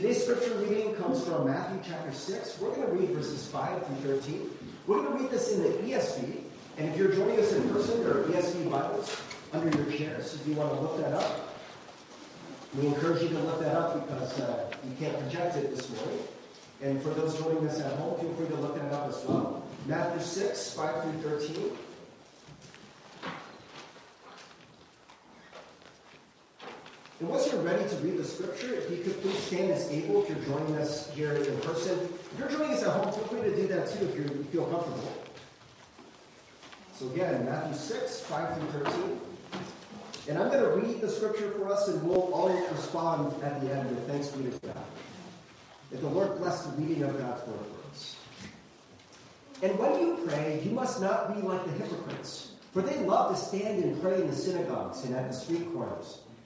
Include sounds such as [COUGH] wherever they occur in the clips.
Today's scripture reading comes from Matthew chapter 6. We're going to read verses 5 through 13. We're going to read this in the ESV. And if you're joining us in person, there are ESV Bibles under your chairs if you want to look that up. We encourage you to look that up because uh, you can't project it this morning. And for those joining us at home, feel free to look that up as well. Matthew 6, 5 through 13. And once you're ready to read the scripture, if you could please stand as able if you're joining us here in person. If you're joining us at home, feel free to do that too if you feel comfortable. So again, Matthew 6, 5 through 13. And I'm going to read the scripture for us, and we'll all respond at the end with thanks be to God. That the Lord bless the reading of God's word for us. And when you pray, you must not be like the hypocrites, for they love to stand and pray in the synagogues and at the street corners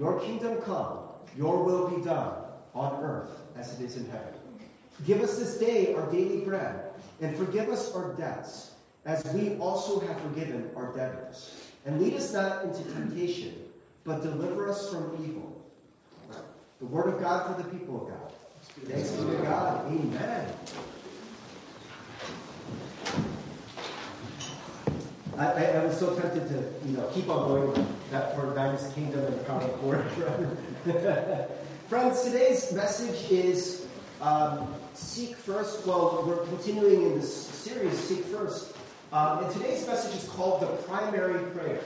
Your kingdom come, your will be done on earth as it is in heaven. Give us this day our daily bread, and forgive us our debts, as we also have forgiven our debtors. And lead us not into temptation, but deliver us from evil. The word of God for the people of God. Thanks be to God. Amen. I, I, I, was so tempted to, you know, keep on going that for Dynasty Kingdom and the Crown of. Friends, today's message is um, seek first. Well, we're continuing in this series, Seek First. Um, and today's message is called the primary prayer.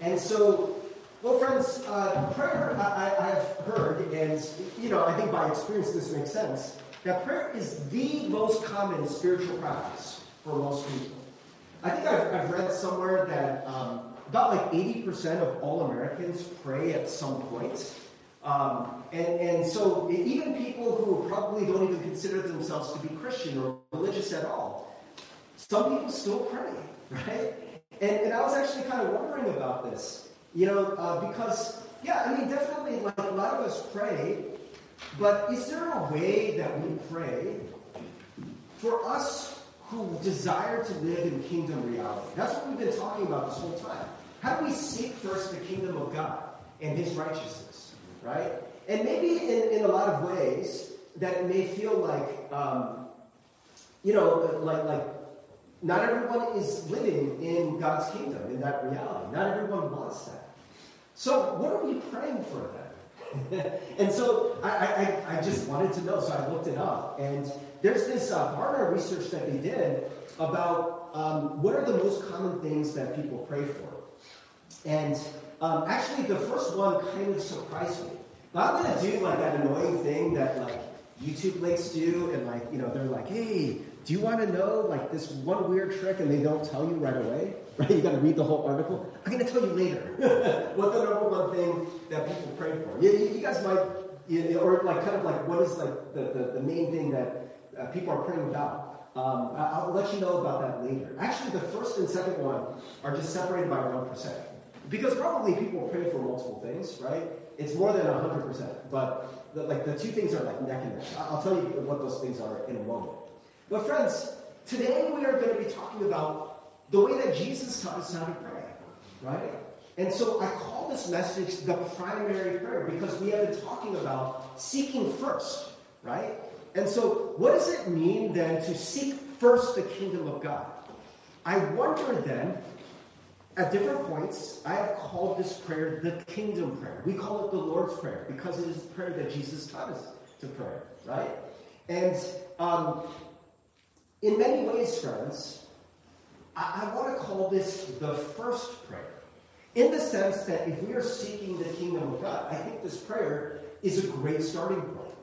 And so, well, friends, uh, prayer, I, I have heard, and, you know, I think by experience this makes sense, that prayer is the most common spiritual practice for most people. I think I've, I've read somewhere that um, about like 80% of all Americans pray at some point. Um, and, and so even people who probably don't even consider themselves to be Christian or religious at all, some people still pray, [LAUGHS] right? And, and I was actually kind of wondering about this, you know, uh, because, yeah, I mean, definitely like a lot of us pray, but is there a way that we pray for us who desire to live in kingdom reality. That's what we've been talking about this whole time. How do we seek first the kingdom of God and his righteousness, right? And maybe in, in a lot of ways that may feel like, um, you know, like, like not everyone is living in God's kingdom, in that reality. Not everyone wants that. So what are we praying for then? [LAUGHS] and so I, I, I just wanted to know, so I looked it up. And there's this uh, research that they did about um, what are the most common things that people pray for. And um, actually, the first one kind of surprised me. Now, I'm going to do like that annoying thing that like YouTube links do, and like, you know, they're like, hey, do you want to know like this one weird trick and they don't tell you right away? [LAUGHS] Right? You got to read the whole article. I'm going to tell you later [LAUGHS] what the number one thing that people pray for. You, you guys might, you know, or like kind of like what is like the, the, the main thing that uh, people are praying about. Um, I'll let you know about that later. Actually, the first and second one are just separated by 1%. Because probably people pray for multiple things, right? It's more than 100%. But the, like the two things are like neck and neck. I'll tell you what those things are in a moment. But friends, today we are going to be talking about the way that Jesus taught us how to pray, right? And so I call this message the primary prayer because we have been talking about seeking first, right? And so, what does it mean then to seek first the kingdom of God? I wonder then, at different points, I have called this prayer the kingdom prayer. We call it the Lord's Prayer because it is the prayer that Jesus taught us to pray, right? And um, in many ways, friends, I, I want to call this the first prayer. In the sense that if we are seeking the kingdom of God, I think this prayer is a great starting point.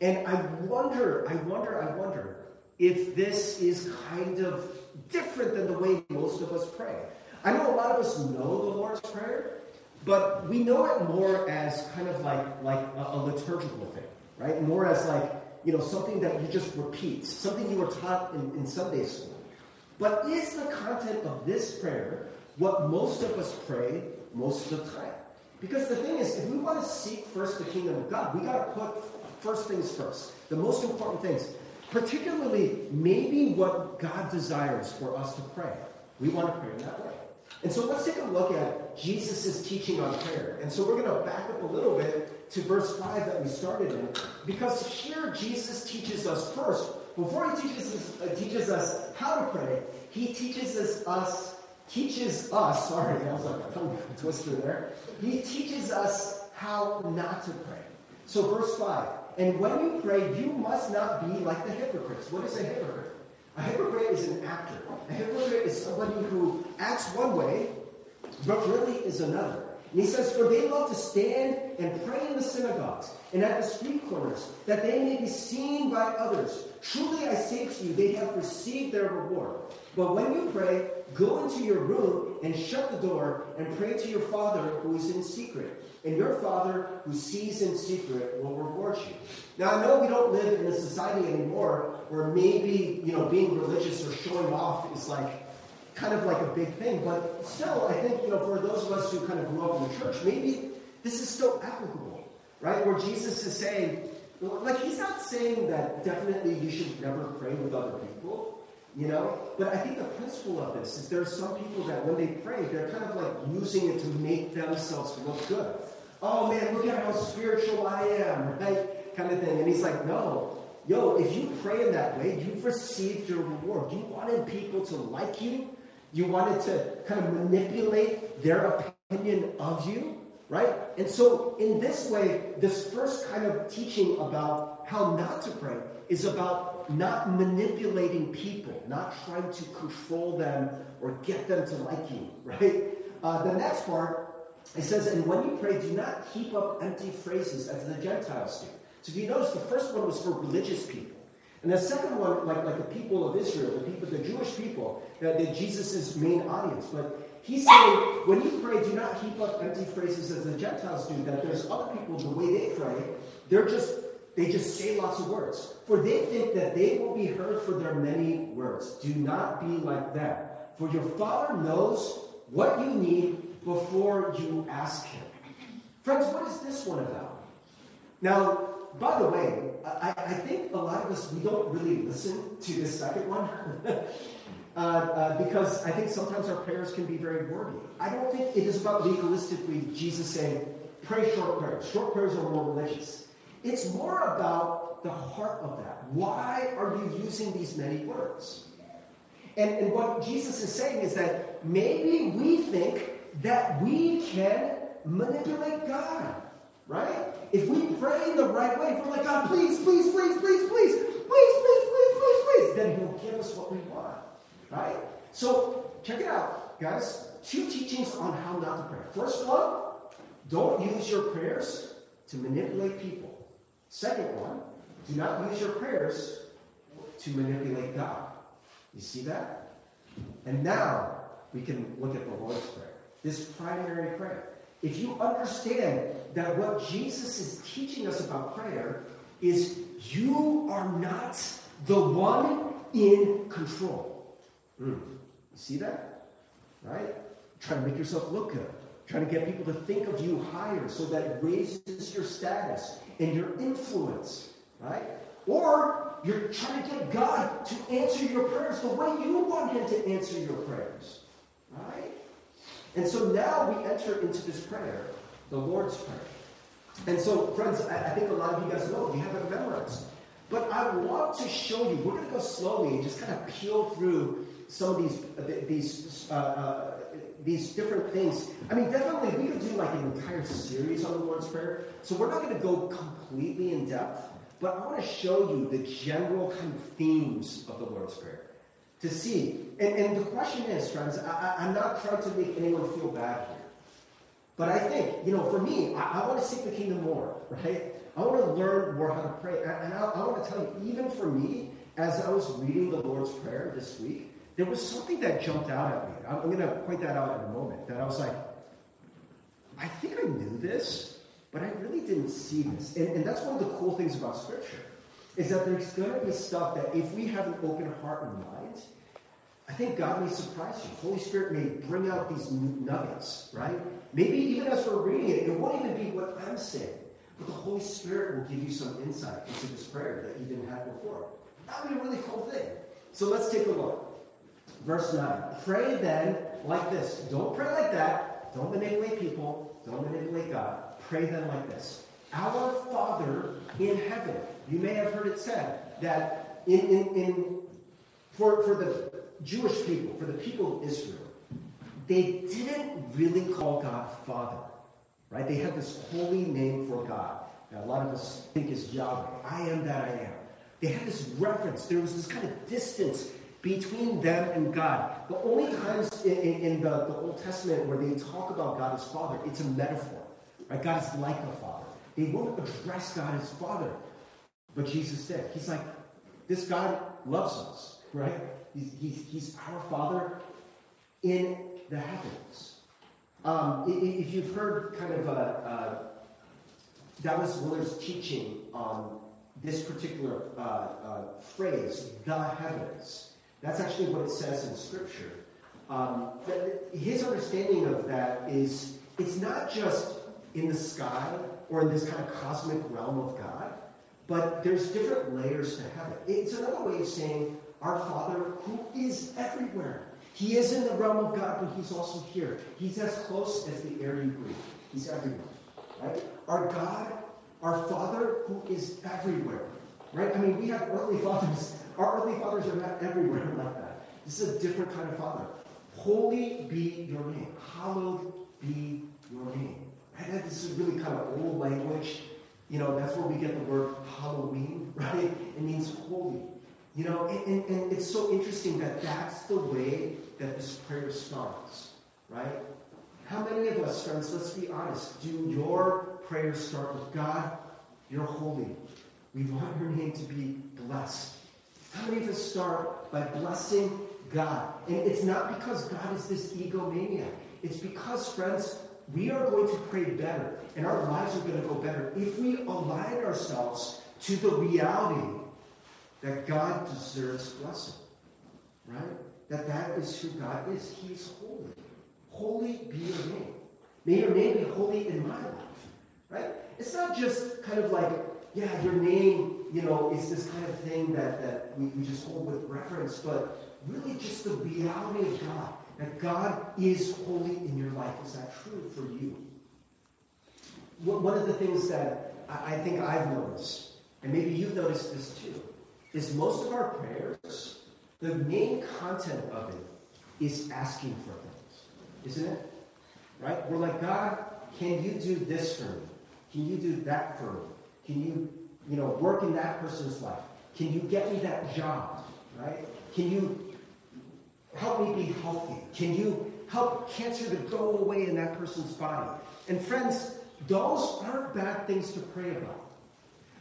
And I wonder, I wonder, I wonder if this is kind of different than the way most of us pray. I know a lot of us know the Lord's Prayer, but we know it more as kind of like, like a, a liturgical thing, right? More as like, you know, something that you just repeat, something you were taught in, in Sunday school. But is the content of this prayer what most of us pray most of the time? Because the thing is, if we want to seek first the kingdom of God, we got to put first things first, the most important things. Particularly, maybe what God desires for us to pray. We want to pray in that way. And so let's take a look at Jesus' teaching on prayer. And so we're going to back up a little bit to verse 5 that we started in, because here Jesus teaches us first, before he teaches us, uh, teaches us how to pray, he teaches us, us teaches us, sorry, that was like a tongue twister there. He teaches us how not to pray. So verse 5, and when you pray, you must not be like the hypocrites. What is a hypocrite? A hypocrite is an actor. A hypocrite is somebody who acts one way, but really is another. And he says, For they love to stand and pray in the synagogues and at the street corners, that they may be seen by others. Truly I say to you, they have received their reward. But when you pray, go into your room and shut the door and pray to your Father who is in secret. And your Father who sees in secret will reward you. Now I know we don't live in a society anymore where maybe, you know, being religious or showing off is like kind of like a big thing. But still, I think, you know, for those of us who kind of grew up in the church, maybe this is still applicable, right? Where Jesus is saying, like, he's not saying that definitely you should never pray with other people, you know? But I think the principle of this is there are some people that when they pray, they're kind of like using it to make themselves look good. Oh man, look at how spiritual I am, [LAUGHS] right? Kind of thing. And he's like, no, yo, if you pray in that way, you've received your reward. You wanted people to like you, you wanted to kind of manipulate their opinion of you, right? And so, in this way, this first kind of teaching about how not to pray is about not manipulating people, not trying to control them or get them to like you, [LAUGHS] right? Uh, the next part, it says, and when you pray, do not heap up empty phrases as the Gentiles do. So if you notice, the first one was for religious people. And the second one, like, like the people of Israel, the people, the Jewish people, that, that Jesus' main audience. But he's saying, when you pray, do not heap up empty phrases as the Gentiles do, that there's other people, the way they pray, they're just, they just say lots of words. For they think that they will be heard for their many words. Do not be like them. For your Father knows what you need before you ask Him. Friends, what is this one about? Now, by the way, I, I, think a lot of us, we don't really listen to this second one. [LAUGHS] uh, uh, because I think sometimes our prayers can be very wordy. I don't think it is about legalistically Jesus saying, pray short prayers. Short prayers are more religious. It's more about the heart of that. Why are you using these many words? And, and what Jesus is saying is that maybe we think that we can manipulate God right? If we pray the right way, if we're like, God, please, please, please, please, please, please, please, please, please, please, then He'll give us what we want, right? So check it out, guys. Two teachings on how not to pray. First one, don't use your prayers to manipulate people. Second one, do not use your prayers to manipulate God. You see that? And now we can look at the Lord's Prayer, this primary prayer. If you understand that what Jesus is teaching us about prayer is you are not the one in control. Mm. You see that? Right? Trying to make yourself look good. Trying to get people to think of you higher so that it raises your status and your influence. Right? Or you're trying to get God to answer your prayers the way you want Him to answer your prayers. Right? And so now we enter into this prayer, the Lord's Prayer. And so, friends, I, I think a lot of you guys know, you have it memorized. But I want to show you, we're going to go slowly and just kind of peel through some of these, uh, these, uh, uh, these different things. I mean, definitely, we could do like an entire series on the Lord's Prayer. So we're not going to go completely in depth, but I want to show you the general kind of themes of the Lord's Prayer to see. And, and the question is, friends, I, am not trying to make anyone feel bad here. But I think, you know, for me, I, I want to seek the kingdom more, right? I want to learn more how to pray. And I, I want to tell you, even for me, as I was reading the Lord's Prayer this week, there was something that jumped out at me. I'm, I'm going to point that out in a moment. That I was like, I think I knew this, but I really didn't see this. And, and that's one of the cool things about Scripture, is that there's going to be stuff that if we have an open heart and mind, I think God may surprise you. Holy Spirit may bring out these nuggets, right? Maybe even as we're reading it, it won't even be what I'm saying. But the Holy Spirit will give you some insight into this prayer that you didn't have before. That would be a really cool thing. So let's take a look. Verse 9. Pray then like this. Don't pray like that. Don't manipulate people. Don't manipulate God. Pray then like this. Our Father in heaven. You may have heard it said that in, in, in for, for the Jewish people, for the people of Israel, they didn't really call God Father. Right? They had this holy name for God. that a lot of us think is Yahweh. I am that I am. They had this reference. There was this kind of distance between them and God. The only times in, in, in the, the, Old Testament where they talk about God as Father, it's a metaphor. Right? God is like a father. They won't address God as Father. But Jesus did. He's like, this God loves us, right? He's, he's, he's our Father in the heavens. Um, if you've heard kind of a, uh, Dallas Willard's teaching on this particular uh, uh, phrase, the heavens, that's actually what it says in Scripture. Um, his understanding of that is it's not just in the sky or in this kind of cosmic realm of God, but there's different layers to heaven. It's another way of saying our Father who is everywhere. He is in the realm of God, but he's also here. He's as close as the air you breathe. He's everywhere. Right? Our God, our Father who is everywhere. Right? I mean, we have earthly fathers. Our earthly fathers are not everywhere. This is a different kind of father. Holy be your name. Hallowed be your name. Right? This is really kind of old language. You know, that's where we get the word Halloween, [LAUGHS] right? It means holy. You know, and, and, it's so interesting that that's the way that this prayer starts, right? How many of us, friends, let's be honest, do your prayers start with God, you're holy. We want your name to be blessed. How many of us start by blessing God? And it's not because God is this egomaniac. It's because, friends, we are going to pray better and our lives are going to go better if we align ourselves to the reality that God deserves blessing. Right? That that is who God is. He's holy. Holy be your name. May your name be holy in my life. Right? It's not just kind of like, yeah, your name, you know, is this kind of thing that, that we, we just hold with reverence, but really just the reality of God. That God is holy in your life. Is that true for you? One of the things that I think I've noticed, and maybe you've noticed this too, is most of our prayers, the main content of it is asking for things, isn't it? Right? We're like, God, can you do this for me? Can you do that for me? Can you, you know, work in that person's life? Can you get me that job? Right? Can you help me be healthy? Can you help cancer to go away in that person's body? And friends, those aren't bad things to pray about.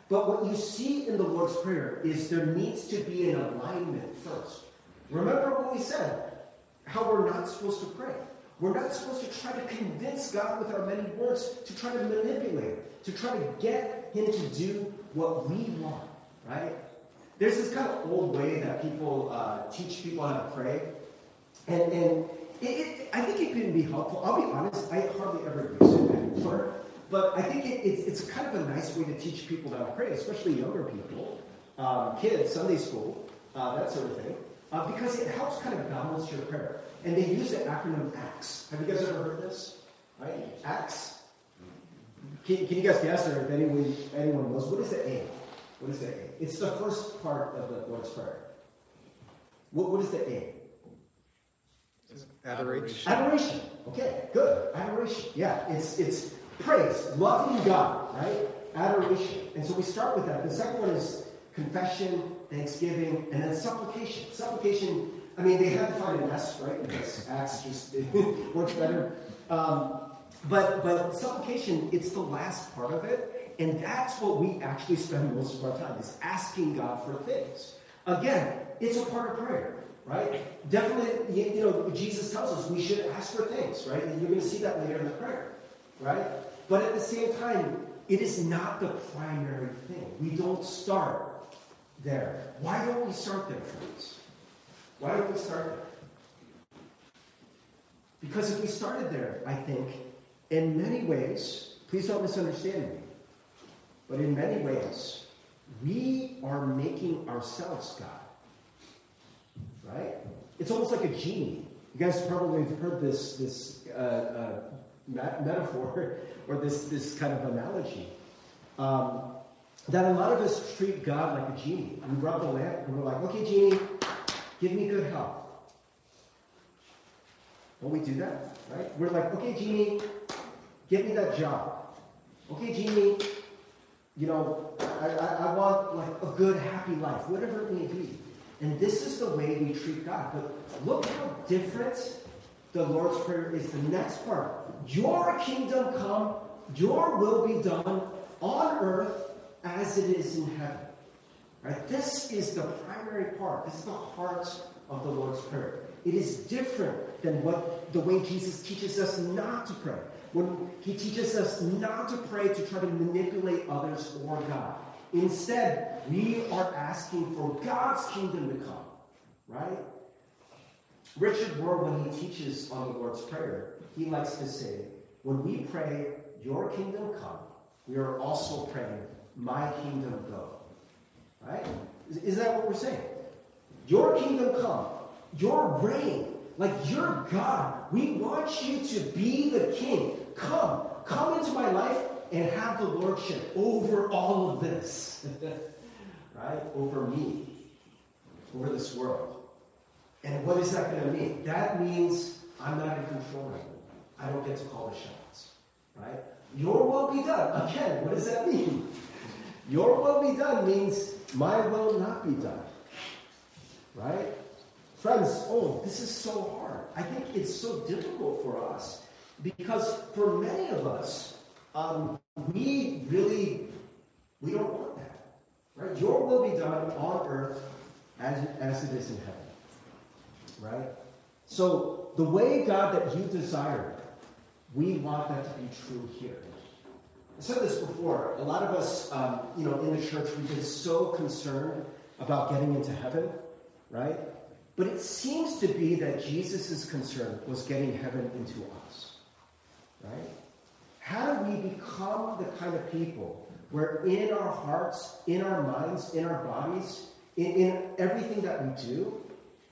But what you see in the Lord's Prayer is there needs to be an alignment first. Remember what we said, how we're not supposed to pray. We're not supposed to try to convince God with our many words, to try to manipulate, to try to get Him to do what we want, right? There's this kind of old way that people uh, teach people how to pray. And, and it, it, I think it can be helpful. I'll be honest, I hardly ever use it anymore. But I think it, it's, it's kind of a nice way to teach people how to pray, especially younger people, um, kids, Sunday school, uh, that sort of thing, uh, because it helps kind of balance your prayer. And they use the acronym ACTS. Have you guys ever heard this? Right? ACTS. Can, can you guys guess, or if anyone, anyone knows, what is the A? What is the A? It's the first part of the Lord's Prayer. What, what is the A? Adoration. Adoration. Okay, good. Adoration. Yeah, it's it's praise, loving God, right? Adoration. And so we start with that. The second one is confession, thanksgiving, and then supplication. Supplication, I mean, they had to find an S, right? Because Acts just [LAUGHS] works better. Um, but, but supplication, it's the last part of it. And that's what we actually spend most of our time, is asking God for things. Again, it's a part of prayer, right? Definitely, you, you know, Jesus tells us we should ask for things, right? And you're going to see that later in the prayer, right? But at the same time, it is not the primary thing. We don't start there. Why don't we start there, friends? Why don't we start there? Because if we started there, I think, in many ways, please don't misunderstand me, but in many ways, we are making ourselves God. Right? It's almost like a genie. You guys probably have heard this, this uh, uh, metaphor [LAUGHS] or this, this kind of analogy. Um, that a lot of us treat God like a genie. We rub the lamp and we're like, okay, genie, give me good health. Don't we do that? Right? We're like, okay, genie, give me that job. Okay, genie, you know, I, I, I want like a good, happy life, whatever it may be. And this is the way we treat God. But look how different the Lord's Prayer is the next part. Your kingdom come, your will be done on earth as it is in heaven. Right? This is the primary part. This is the heart of the Lord's Prayer. It is different than what the way Jesus teaches us not to pray. When he teaches us not to pray to try to manipulate others or God. Instead, we are asking for God's kingdom to come, right? Richard Rohr, when he teaches on the Lord's Prayer, he likes to say, when we pray, Your kingdom come, we are also praying, My kingdom go. Right? Is, that what we're saying? Your kingdom come, your reign, like you're God. We want you to be the king. Come, come into my life and have the lordship over all of this. [LAUGHS] right? Over me, over this world. And what is that going to mean? That means I'm not in control anymore. I don't get to call the shots. Right? Your will be done. Again, what does that mean? [LAUGHS] Your will be done means my will not be done. Right? Friends, oh, this is so hard. I think it's so difficult for us because for many of us, um, we really we don't want that. Right? Your will be done on earth as, as it is in heaven. Right? So the way, God, that you desire we want that to be true here. I said this before. A lot of us, um, you know, in the church, we've been so concerned about getting into heaven, right? But it seems to be that Jesus' concern was getting heaven into us, right? How do we become the kind of people where in our hearts, in our minds, in our bodies, in, in everything that we do,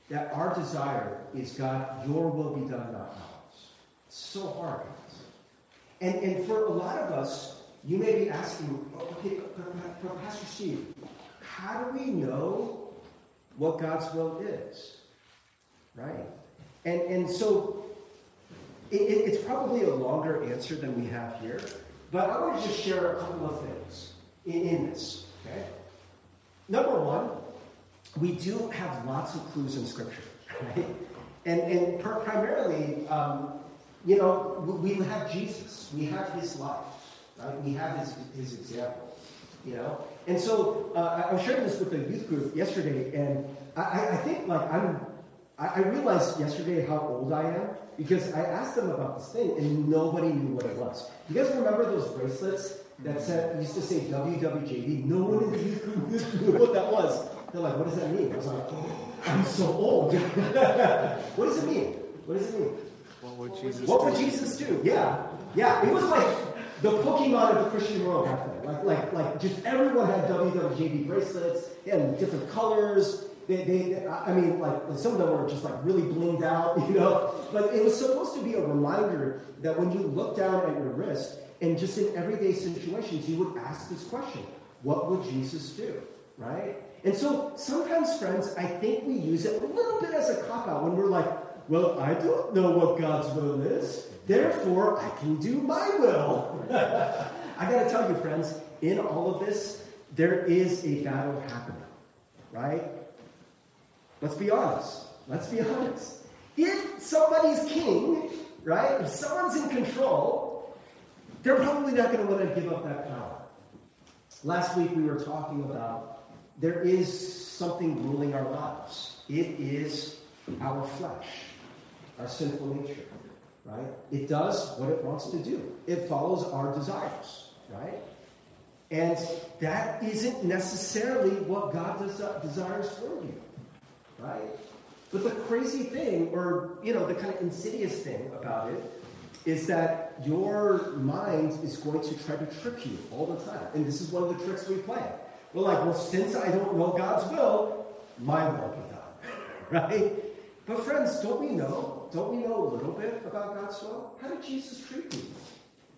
that our desire is God, your will be done, not ours. It's so hard. And, and for a lot of us, you may be asking, okay, Pastor Steve, how do we know what God's will is? Right? And, and so it, it, it's probably a longer answer than we have here, but I want to just share a couple of things in, in this. Okay? Number one, we do have lots of clues in Scripture, right? And, and per, primarily, um, you know, we, we have Jesus. We have his life, right? We have his, his example, you know? And so uh, I was sharing this with the youth group yesterday, and I, I think, like, I'm, I realized yesterday how old I am because I asked them about this thing, and nobody knew what it was. You guys remember those bracelets that said, used to say WWJD? No one in [LAUGHS] knew what that was. They're like, what does that mean? I was like, oh, I'm so old. [LAUGHS] what does it mean? What does it mean? What would Jesus What would Jesus do? Yeah. Yeah. It was like the Pokemon of the Christian world back then. Like, like, like just everyone had WWJD bracelets and different colors. They, they, I mean, like some of them were just like really blinged out, [LAUGHS] you know. But it was supposed to be a reminder that when you look down at your wrist, and just in everyday situations, you would ask this question: What would Jesus do? Right? And so sometimes, friends, I think we use it a little bit as a cop out when we're like, well, I don't know what God's will is, therefore I can do my will. [LAUGHS] I got to tell you, friends, in all of this, there is a battle happening, right? Let's be honest. Let's be honest. If somebody's king, right, if someone's in control, they're probably not going to want to give up that power. Last week we were talking about there is something ruling our lives. It is our flesh, our sinful nature, right? It does what it wants to do. It follows our desires, right? And that isn't necessarily what God desires for you, right? But the crazy thing, or you know, the kind of insidious thing about it, is that your mind is going to try to trick you all the time. And this is one of the tricks we play. We're like, well, since I don't know God's will, my will be done, [LAUGHS] right? But friends, don't we know? Don't we know a little bit about God's will? How did Jesus treat you?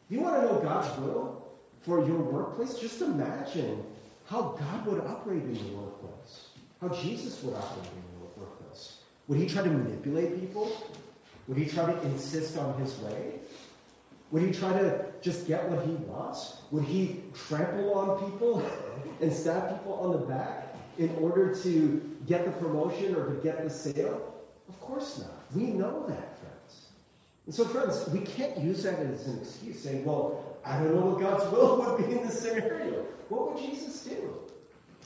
You want to know God's will for your workplace? Just imagine how God would operate in your workplace. How Jesus would operate in your workplace. Would he try to manipulate people? Would he try to insist on his way? Would he try to just get what he wants? Would he trample on people [LAUGHS] and stab people on the back in order to get the promotion or to get the sale? Of course not. We know that, friends. And so, friends, we can't use that as an excuse, saying, well, I don't know what God's [LAUGHS] will would be in this scenario. What would Jesus do?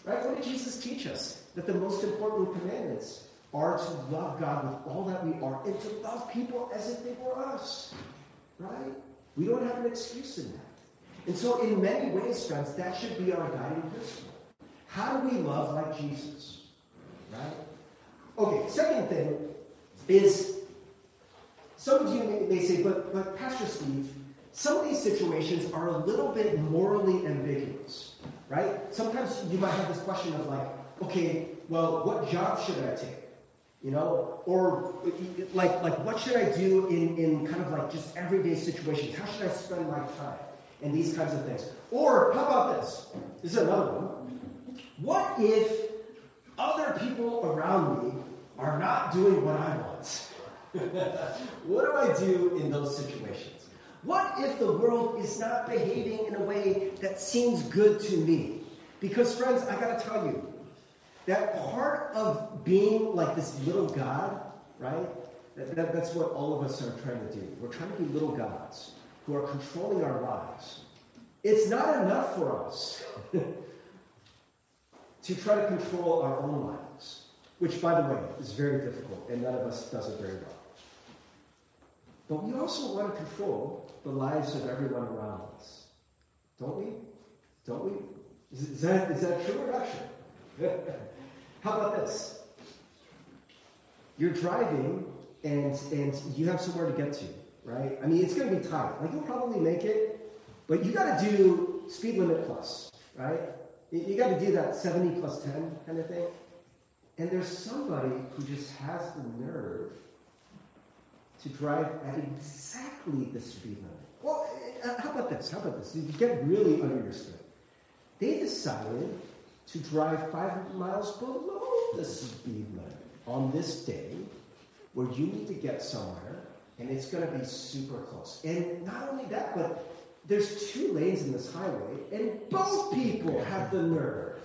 Right? What did Jesus teach us? That the most important commandments are to love God with all that we are and to love people as if they were us. Right? We don't have an excuse in that. And so, in many ways, friends, that should be our guiding principle. How do we love like Jesus? Right? Okay, second thing is some of you may, say, but, but Pastor Steve, some of these situations are a little bit morally ambiguous, right? Sometimes you might have this question of like, okay, well, what job should I take? You know, or like, like what should I do in, in kind of like just everyday situations? How should I spend my time? And these kinds of things. Or how about this? This is another one. What if other people around me are not doing what I want? [LAUGHS] what do I do in those situations? What if the world is not behaving in a way that seems good to me? Because, friends, I gotta tell you, that part of being like this little God, right? That, that, that's what all of us are trying to do. We're trying to be little gods who are controlling our lives. It's not enough for us [LAUGHS] to try to control our own lives, which, by the way, is very difficult, and none of us does it very well. But we also want to control the lives of everyone around us. Don't we? Don't we? Is, is that, is that true or not true? [LAUGHS] How about this? You're driving and, and you have somewhere to get to, right? I mean, it's going to be tight. Like, you'll probably make it, but you got to do speed limit plus, right? You, got to do that 70 plus 10 kind of thing. And there's somebody who just has the nerve to drive at exactly the speed limit. Well, uh, how about this? How about this? You get really under your skin. They decided to drive 500 miles below the speed limit on this day where you need to get somewhere and it's going to be super close. And not only that, but there's two lanes in this highway and both people have the nerve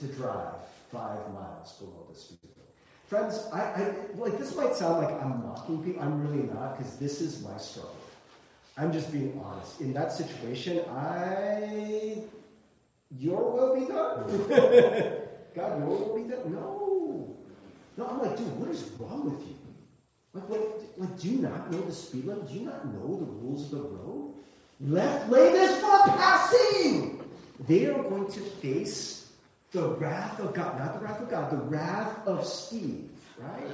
to drive five miles below the speed limit. Friends, I, I, like this might sound like I'm mocking people. I'm really not, because this is my struggle. I'm just being honest. In that situation, I your will be done. [LAUGHS] God, your will be done. No. No, I'm like, dude, what is wrong with you? Like, what, like, do you not know the speed limit? Do you not know the rules of the road? Left lane is for passing. They are going to face the wrath of God, not the wrath of God, the wrath of Steve, right?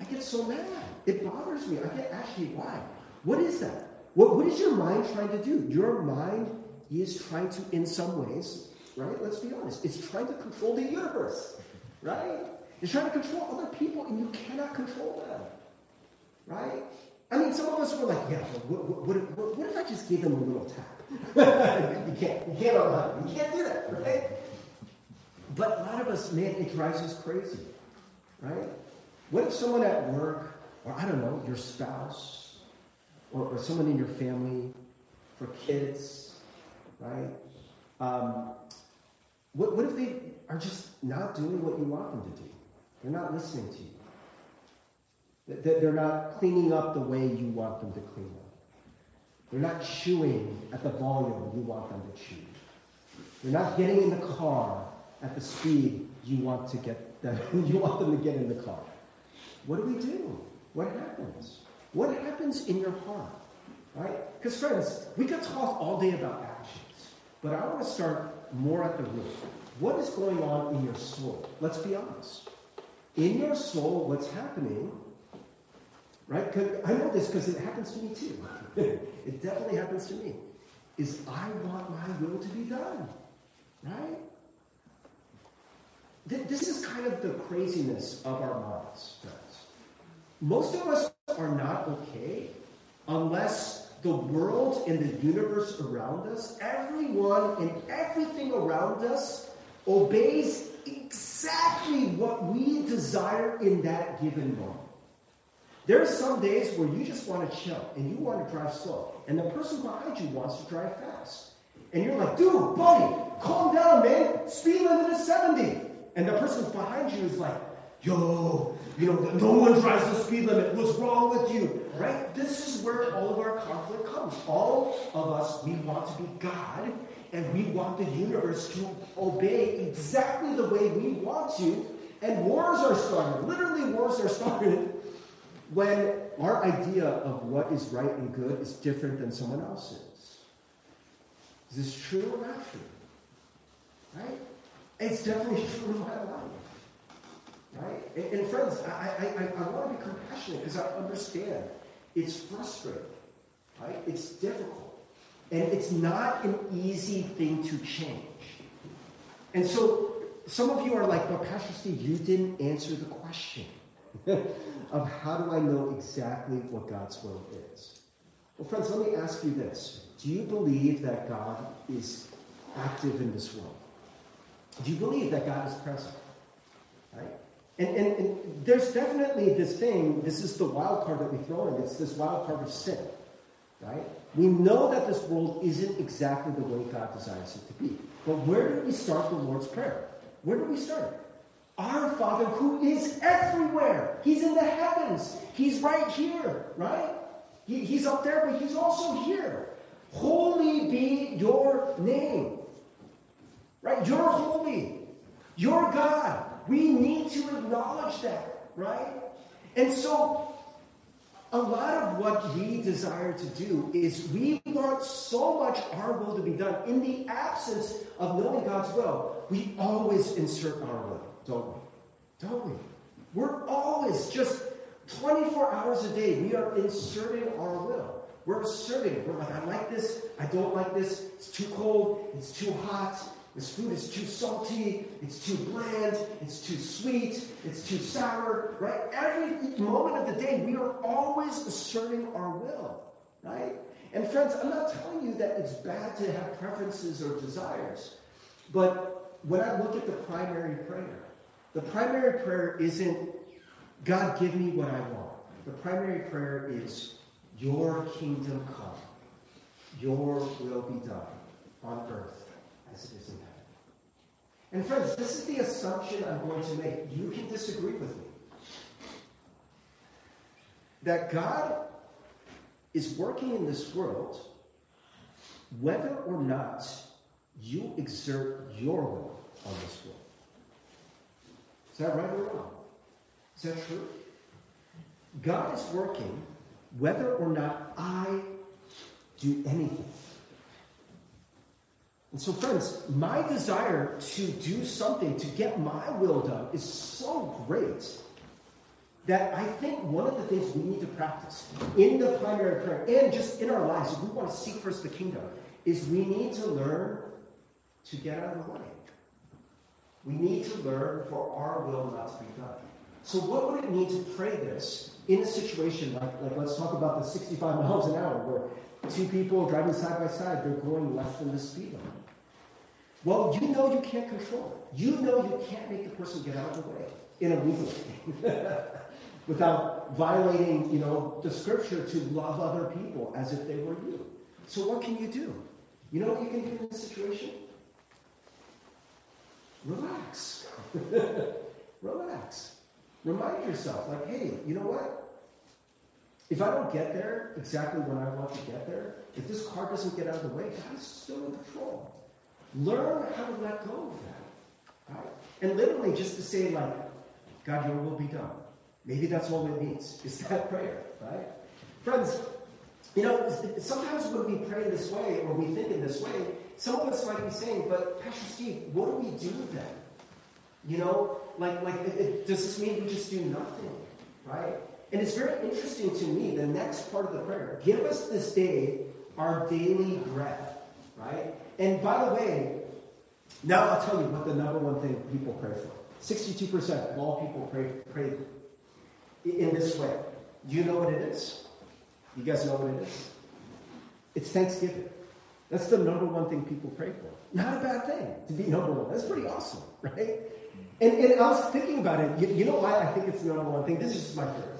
I get so mad. It bothers me. I get actually why. What is that? What, what is your mind trying to do? Your mind is trying to, in some ways, right? Let's be honest, it's trying to control the universe, right? It's trying to control other people, and you cannot control them, right? I mean, some of us were like, yeah, what, what, what, what if I just gave them a little tap? [LAUGHS] you can't. You can't. You can't do that, right? But a lot of us, man, it drives us crazy, right? What if someone at work, or I don't know, your spouse, or, or someone in your family, for kids, right? Um, what, what if they are just not doing what you want them to do? They're not listening to you. They're not cleaning up the way you want them to clean up. They're not chewing at the volume you want them to chew. They're not getting in the car at the speed you want to get them, [LAUGHS] you want them to get in the car. What do we do? What happens? What happens in your heart? Right? Because, friends, we could talk all day about actions, but I want to start more at the root. What is going on in your soul? Let's be honest. In your soul, what's happening, right? I know this because it happens to me too. [LAUGHS] it definitely happens to me. Is I want my will to be done, right? This is kind of the craziness of our minds, friends. Most of us are not okay unless the world and the universe around us, everyone and everything around us, obeys exactly what we desire in that given moment. There are some days where you just want to chill and you want to drive slow, and the person behind you wants to drive fast. And you're like, dude, buddy, calm down, man. Speed limit is 70. And the person behind you is like, yo, you know, no one drives the speed limit. What's wrong with you? Right? This is where all of our conflict comes. All of us, we want to be God, and we want the universe to obey exactly the way we want to. And wars are started. Literally, wars are started when our idea of what is right and good is different than someone else's. Is this true or not true? Right? It's definitely [LAUGHS] true in my life. Right? And, and friends, I, I, I, I want to be compassionate because I understand it's frustrating. Right? It's difficult. And it's not an easy thing to change. And so some of you are like, but Pastor Steve, you didn't answer the question [LAUGHS] of how do I know exactly what God's will is. Well, friends, let me ask you this. Do you believe that God is active in this world? Do you believe that God is present? And, and, and there's definitely this thing, this is the wild card that we throw in, it's this wild card of sin. Right? We know that this world isn't exactly the way God desires it to be. But where did we start the Lord's Prayer? Where did we start Our Father who is everywhere. He's in the heavens. He's right here, right? He, he's up there, but he's also here. Holy be your name. Right? You're holy. You're God. We need to acknowledge that, right? And so, a lot of what we desire to do is we want so much our will to be done. In the absence of knowing God's will, we always insert our will, don't we? Don't we? We're always just 24 hours a day, we are inserting our will. We're asserting. We're like, I like this, I don't like this, it's too cold, it's too hot, this food is too salty, it's too bland, it's too sweet, it's too sour, right? Every moment of the day, we are always asserting our will, right? And friends, I'm not telling you that it's bad to have preferences or desires, but when I look at the primary prayer, the primary prayer isn't, God, give me what I want. The primary prayer is, Your kingdom come, Your will be done on earth as it is in heaven. And friends, this is the assumption I'm going to make. You can disagree with me. That God is working in this world whether or not you exert your will on this world. Is that right or wrong? Is that true? God is working whether or not I do anything. And so, friends, my desire to do something, to get my will done, is so great that I think one of the things we need to practice in the primary prayer and just in our lives, if we want to seek first the kingdom, is we need to learn to get out of the way. We need to learn for our will not to be done. So, what would it mean to pray this in a situation like, like let's talk about the 65 miles an hour, where two people driving side by side, they're going less than the speed limit? Well, you know you can't control it. You know you can't make the person get out of the way in a legal [LAUGHS] way without violating, you know, the scripture to love other people as if they were you. So what can you do? You know what you can do in this situation? Relax. [LAUGHS] Relax. Remind yourself, like, hey, you know what? If I don't get there exactly when I want to get there, if this car doesn't get out of the way, God's still in control. Learn how to let go of that. Right? And literally just to say, like, God, your will be done. Maybe that's all it needs, [LAUGHS] is that prayer, right? Friends, you know, sometimes when we pray this way or we think in this way, some of us might be saying, but Pastor Steve, what do we do then? You know, like, like it, it, does this mean we just do nothing? Right? And it's very interesting to me, the next part of the prayer. Give us this day our daily bread. Right? And by the way, now I'll tell you what the number one thing people pray for. 62% of all people pray, pray in this way. Do you know what it is? You guys know what it is? It's Thanksgiving. That's the number one thing people pray for. Not a bad thing to be number one. That's pretty awesome, right? And, and I was thinking about it. You, you know why I think it's the number one thing? This is my theory.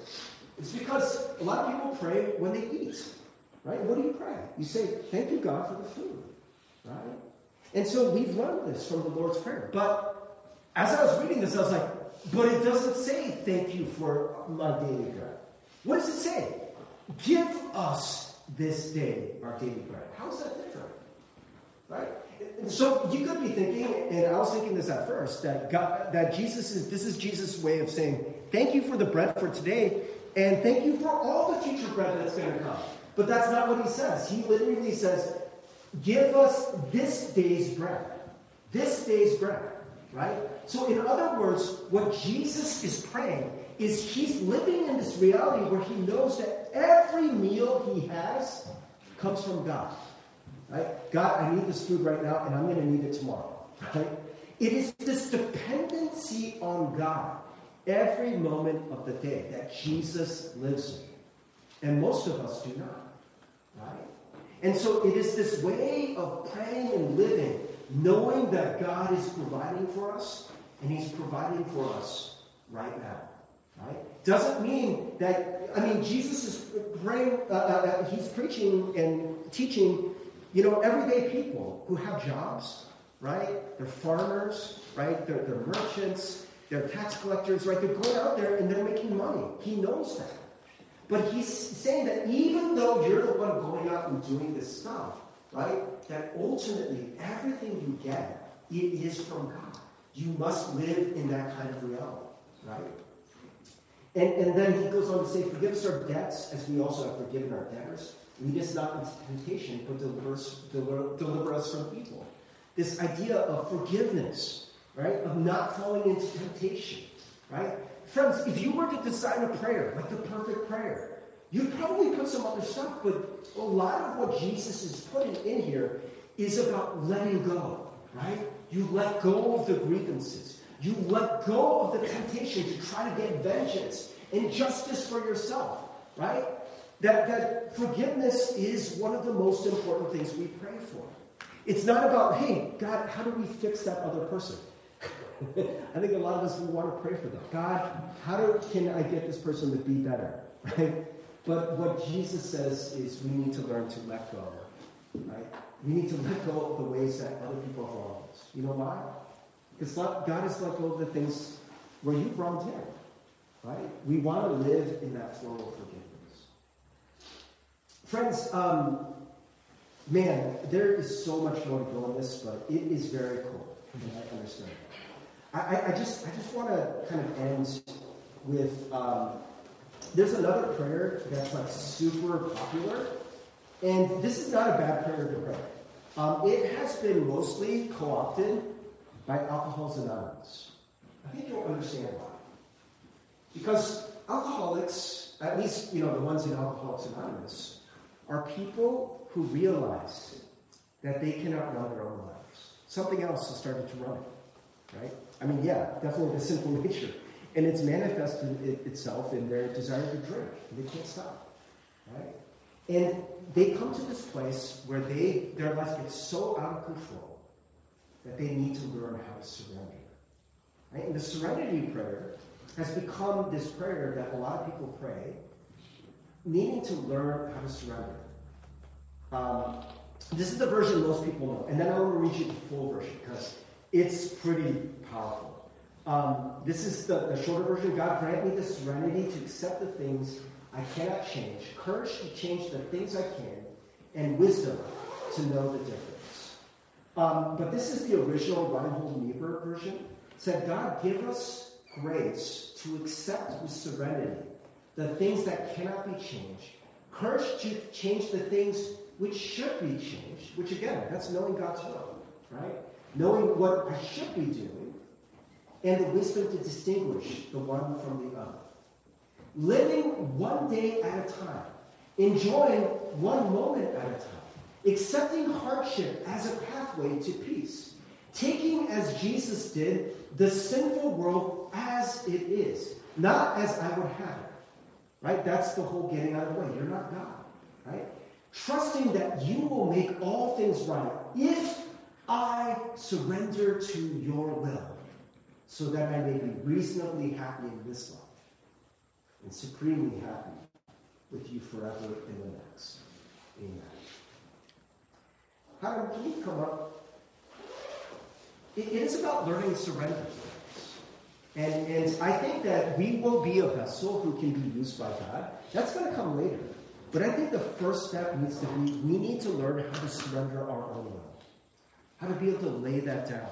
It's because a lot of people pray when they eat, right? What do you pray? You say, thank you, God, for the food, right? And so we've learned this from the Lord's Prayer. But as I was reading this, I was like, but it doesn't say thank you for my daily bread. What does it say? Give us this day our daily bread. How is that different? Right? So you could be thinking, and I was thinking this at first, that God, that Jesus is this is Jesus' way of saying, thank you for the bread for today, and thank you for all the future bread that's going to come. But that's not what he says. He literally says, give us this day's bread. This day's bread. Right? So, in other words, what Jesus is praying is he's living in this reality where he knows that every meal he has comes from God. Right? God, I need this food right now, and I'm going to need it tomorrow. [LAUGHS] Right? It is this dependency on God every moment of the day that Jesus lives in. And most of us do not. Right? And so it is this way of praying and living, knowing that God is providing for us, and He's providing for us right now. Right? Doesn't mean that, I mean, Jesus is praying, uh, uh, uh, He's preaching and teaching, you know, everyday people who have jobs, right? They're farmers, right? They're, they're merchants, they're tax collectors, right? They're going out there and they're making money. He knows that. But he's saying that even though you're the one going out and doing this stuff, right, that ultimately everything you get, it is from God. You must live in that kind of reality, right? And, and then he goes on to say, Forgive us our debts as we also have forgiven our debtors. Lead us not into temptation, but deliver us, deliver, deliver us from evil. This idea of forgiveness, right? Of not falling into temptation, right? Friends, if you were to design a prayer, like the perfect prayer, you'd probably put some other stuff, but a lot of what Jesus is putting in here is about letting go, right? You let go of the grievances. You let go of the temptation to try to get vengeance and justice for yourself, right? That, that forgiveness is one of the most important things we pray for. It's not about, hey, God, how do we fix that other person? [LAUGHS] I think a lot of us want to pray for them. God, how do, can I get this person to be better? [LAUGHS] Right? But what Jesus says is we need to learn to let go. Right? We need to let go of the ways that other people have wronged us. You know why? Because God has let go of the things where you've wronged Him. Right? We want to live in that flow of forgiveness. Friends, um, man, there is so much more to go in this, but it is very cool. I understand. I, I just I just want to kind of end with um, there's another prayer that's like super popular, and this is not a bad prayer to pray. Um, it has been mostly co-opted by Alcoholics Anonymous. I think you'll understand why. Because alcoholics, at least you know the ones in Alcoholics Anonymous, are people who realize that they cannot run their own lives. Something else has started to run it, right? I mean, yeah, definitely the sinful [LAUGHS] nature. And it's manifested it itself in their desire to drink. And they can't stop. Right? And they come to this place where they their life gets so out of control that they need to learn how to surrender. Right? And the serenity prayer has become this prayer that a lot of people pray, needing to learn how to surrender. Um, this is the version most people know. And then I want to read you the full version because it's pretty powerful. Um, this is the, the shorter version. God grant me the serenity to accept the things I cannot change, courage to change the things I can, and wisdom to know the difference. Um, but this is the original Reinhold Niebuhr version. It said, God, give us grace to accept with serenity the things that cannot be changed, Courage to change the things which should be changed, which again, that's knowing God's will, right? Knowing what I should be doing, and the wisdom to distinguish the one from the other. Living one day at a time, enjoying one moment at a time, accepting hardship as a pathway to peace, taking as Jesus did the sinful world as it is, not as I would have it. Right? That's the whole getting out of the way. You're not God. Right? Trusting that you will make all things right if I surrender to your will, so that I may be reasonably happy in this life and supremely happy with you forever in the next. Amen. How can you come up? it, it is about learning surrender. And, and I think that we will be a vessel who can be used by God. That's going to come later. But I think the first step needs to be we need to learn how to surrender our own will, how to be able to lay that down.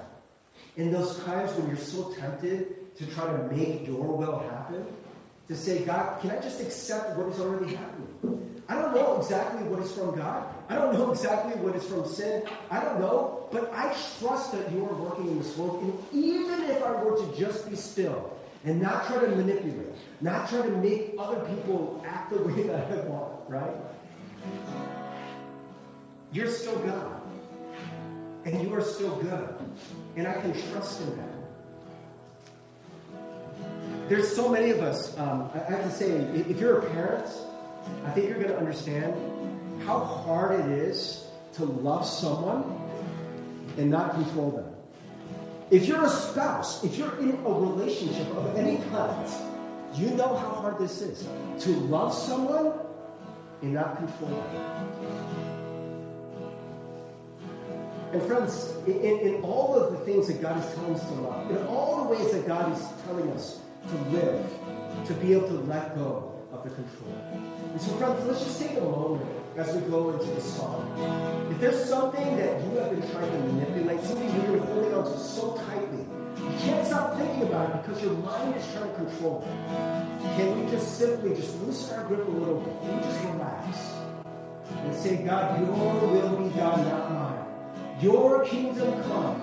In those times when you're so tempted to try to make your will happen, to say, God, can I just accept what is already happening? I don't know exactly what is from God. I don't know exactly what is from sin. I don't know, but I trust that you are working in this world. And even if I were to just be still and not try to manipulate, not try to make other people act the [LAUGHS] way that I want, right? You're still God. And you are still good. And I can trust in that. There's so many of us, um, I have to say, if you're a parent, I think you're going to understand how hard it is to love someone and not control them. If you're a spouse, if you're in a relationship of any kind, you know how hard this is to love someone and not control them. And friends, in, in, all of the things that God is telling us to love, in all the ways that God is telling us to live, to be able to let go of the control. And so, friends, let's just take a moment as we go into the song. If there's something that you have been trying to manipulate, something you've been holding on to so tightly, you can't stop thinking about it because your mind is trying to control it. Can we just simply just loosen our grip a little bit? Can we just relax and say, God, your will be done, not mine. Your kingdom come,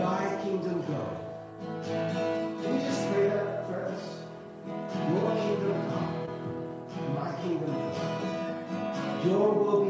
my kingdom go. Can we just pray that, friends? Your kingdom come, my kingdom come. Your will be.